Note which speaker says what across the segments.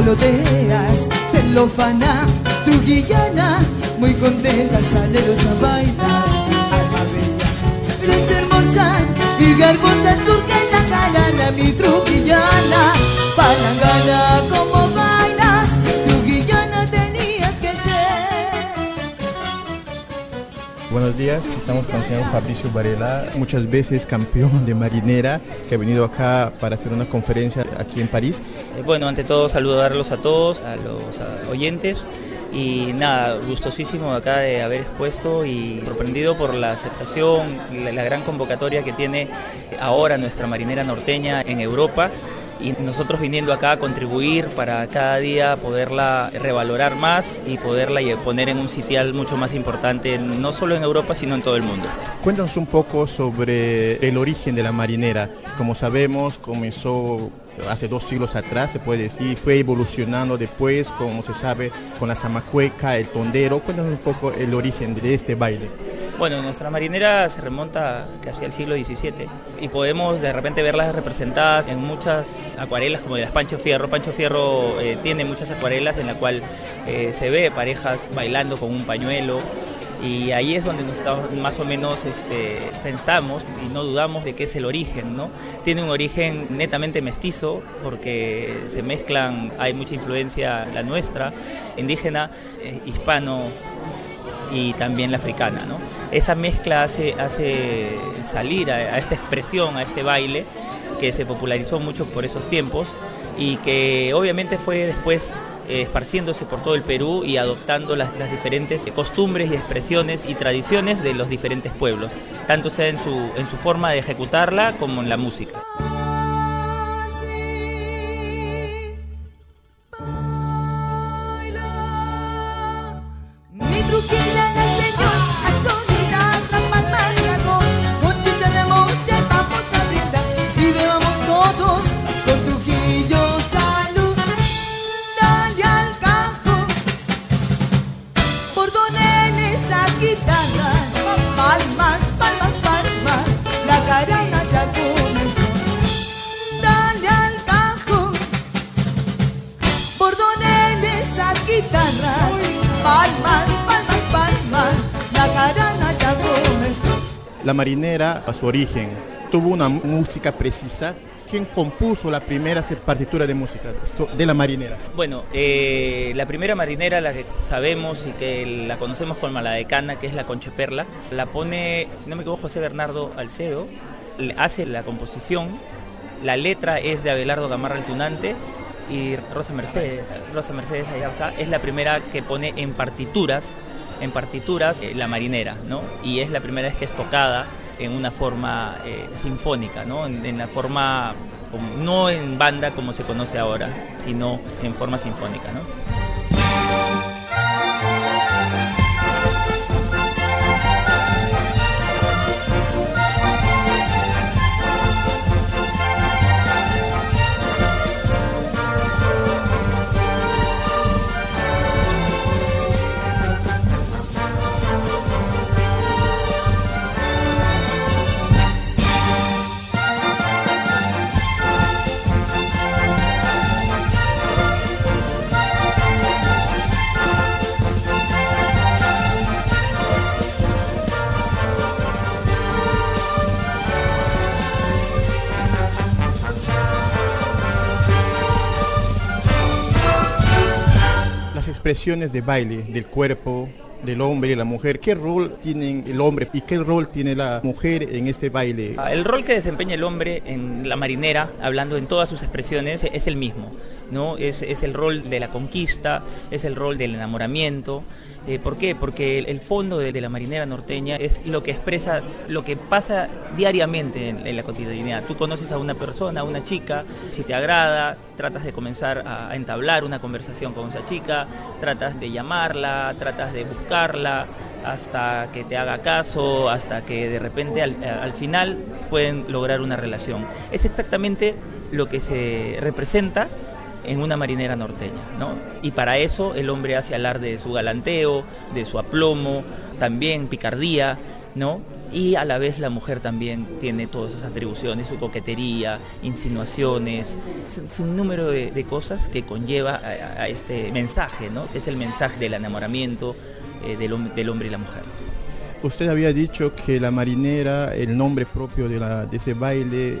Speaker 1: revoloteas, celofana, trujillana, muy contenta sale los bailas. Alma bella, eres hermosa, mi garbosa surca en la cara, mi trujillana, palangana
Speaker 2: Buenos días, estamos con el señor Fabricio Varela, muchas veces campeón de marinera, que ha venido acá para hacer una conferencia aquí en París.
Speaker 3: Eh, Bueno, ante todo saludarlos a todos, a los oyentes. Y nada, gustosísimo acá de haber expuesto y sorprendido por la aceptación, la gran convocatoria que tiene ahora nuestra marinera norteña en Europa y nosotros viniendo acá a contribuir para cada día poderla revalorar más y poderla poner en un sitial mucho más importante, no solo en Europa, sino en todo el mundo.
Speaker 2: Cuéntanos un poco sobre el origen de la marinera. Como sabemos, comenzó hace dos siglos atrás, se puede decir, fue evolucionando después, como se sabe, con la zamacueca, el tondero. Cuéntanos un poco el origen de este baile.
Speaker 3: Bueno, nuestra marinera se remonta casi al siglo XVII y podemos de repente verlas representadas en muchas acuarelas como de las Pancho Fierro. Pancho Fierro eh, tiene muchas acuarelas en la cual eh, se ve parejas bailando con un pañuelo y ahí es donde nos estamos- más o menos este, pensamos y no dudamos de que es el origen, ¿no? Tiene un origen netamente mestizo porque se mezclan, hay mucha influencia la nuestra, indígena, eh, hispano, y también la africana. ¿no? Esa mezcla hace, hace salir a, esta expresión, a este baile, que se popularizó mucho por esos tiempos y que obviamente fue después eh, esparciéndose por todo el Perú y adoptando las, las diferentes costumbres y expresiones y tradiciones de los diferentes pueblos, tanto sea en su, en su forma de ejecutarla como en la música.
Speaker 1: Guitarras, palmas, palmas, palmas, la carana ya comenzó. Dale al cajo, bordoneles a guitarras, palmas, palmas, palmas, la carana ya comenzó.
Speaker 2: La marinera, a su origen, tuvo una música precisa. ¿Quién compuso la primera partitura de música de la marinera?
Speaker 3: Bueno, eh, la primera marinera, la que sabemos y que la conocemos como la decana, que es la Concheperla, la pone, si no me equivoco, José Bernardo Alcedo, hace la composición, la letra es de Abelardo Gamarra el Tunante y Rosa Mercedes, Rosa Mercedes Ayarza es la primera que pone en partituras, en partituras eh, la marinera, ¿no? Y es la primera vez que es tocada en una forma eh, sinfónica, ¿no? En, en la forma, no en banda como se conoce ahora, sino en forma sinfónica, ¿no?
Speaker 2: Expresiones de baile del cuerpo, del hombre y la mujer, ¿qué rol tienen el hombre y qué rol tiene la mujer en este baile?
Speaker 3: Ah, El rol que desempeña el hombre en la marinera, hablando en todas sus expresiones, es el mismo. ¿no? Es, es el rol de la conquista, es el rol del enamoramiento. Eh, ¿Por qué? Porque el, fondo de, la marinera norteña es lo que expresa lo que pasa diariamente en, en la cotidianidad. Tú conoces a una persona, a una chica, si te agrada, tratas de comenzar a, entablar una conversación con esa chica, tratas de llamarla, tratas de buscarla, hasta que te haga caso, hasta que de repente al, al final pueden lograr una relación. Es exactamente lo que se representa en una marinera norteña, ¿no? Y para eso el hombre hace alarde de su galanteo, de su aplomo, también picardía, ¿no? Y a la vez la mujer también tiene todas esas atribuciones, su coquetería, insinuaciones, un número de, cosas que conlleva a, este mensaje, ¿no? Es el mensaje del enamoramiento eh, del, hombre y la mujer.
Speaker 2: Usted había dicho que la marinera, el nombre propio de, la, de ese baile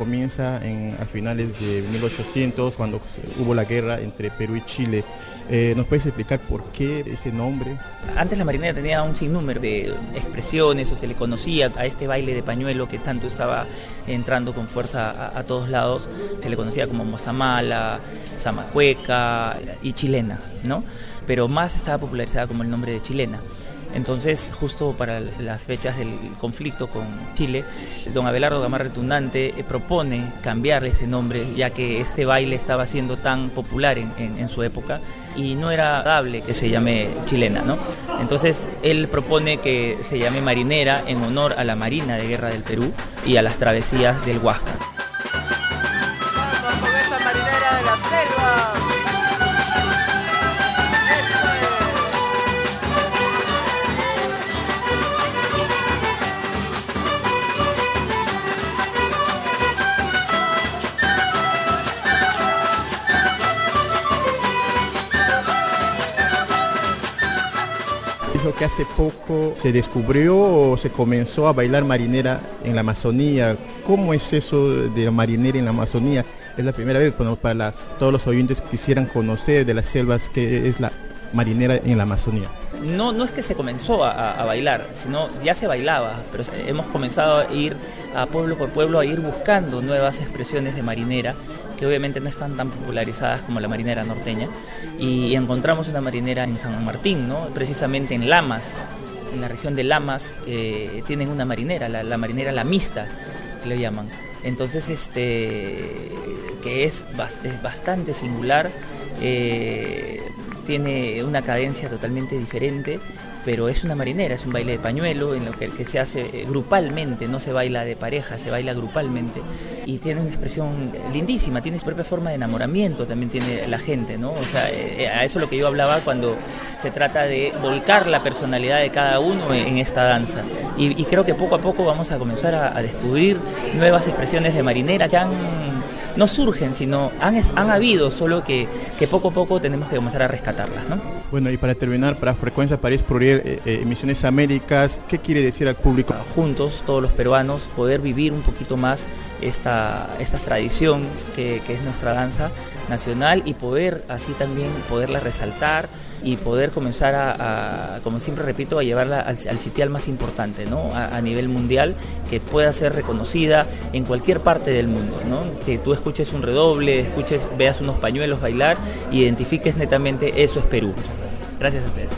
Speaker 2: comienza en, a finales de 1800, cuando hubo la guerra entre Perú y Chile. Eh, ¿Nos puedes explicar por qué ese nombre?
Speaker 3: Antes la marinera tenía un sinnúmero de expresiones o se le conocía a este baile de pañuelo que tanto estaba entrando con fuerza a, todos lados. Se le conocía como mozamala, zamacueca y chilena, ¿no? Pero más estaba popularizada como el nombre de chilena. Entonces, justo para las fechas del conflicto con Chile, don Abelardo Gamarra Tunante eh, propone cambiarle ese nombre, ya que este baile estaba siendo tan popular en, su época y no era dable que se llame chilena, ¿no? Entonces, él propone que se llame marinera en honor a la Marina de Guerra del Perú y a las travesías del Huáscar.
Speaker 2: Que hace poco se descubrió o se comenzó a bailar marinera en la Amazonía. ¿Cómo es eso de marinera en la Amazonía? Es la primera vez bueno, para todos los oyentes que quisieran conocer de las selvas que es la marinera en la Amazonía.
Speaker 3: No, no es que se comenzó a, bailar, sino ya se bailaba, pero hemos comenzado a ir a pueblo por pueblo a ir buscando nuevas expresiones de marinera que obviamente no están tan popularizadas como la marinera norteña. Y encontramos una marinera en San Martín, ¿no? precisamente en Lamas, en la región de Lamas, eh, tienen una marinera, la, marinera La Mista, que le llaman. Entonces, este, que es, bastante singular, eh, tiene una cadencia totalmente diferente pero es una marinera, es un baile de pañuelo en lo que, que, se hace eh, grupalmente, no se baila de pareja, se baila grupalmente y tiene una expresión lindísima, tiene su propia forma de enamoramiento, también tiene la gente, ¿no? O sea, eh, a eso es lo que yo hablaba cuando se trata de volcar la personalidad de cada uno en, esta danza. Y, creo que poco a poco vamos a comenzar a, a descubrir nuevas expresiones de marinera que han no surgen, sino han, han habido, solo que, que, poco a poco tenemos que comenzar a rescatarlas. ¿no?
Speaker 2: Bueno, y para terminar, para Frecuencia París Pluriel, eh, eh, Emisiones Américas, ¿qué quiere decir al público?
Speaker 3: Juntos, todos los peruanos, poder vivir un poquito más esta, esta tradición que, que es nuestra danza nacional y poder así también poderla resaltar y poder comenzar a, como siempre repito, a llevarla al, sitial más importante, ¿no? A, nivel mundial, que pueda ser reconocida en cualquier parte del mundo, ¿no? Que tú escuches un redoble, escuches, veas unos pañuelos bailar identifiques netamente eso es Perú. Gracias a ustedes.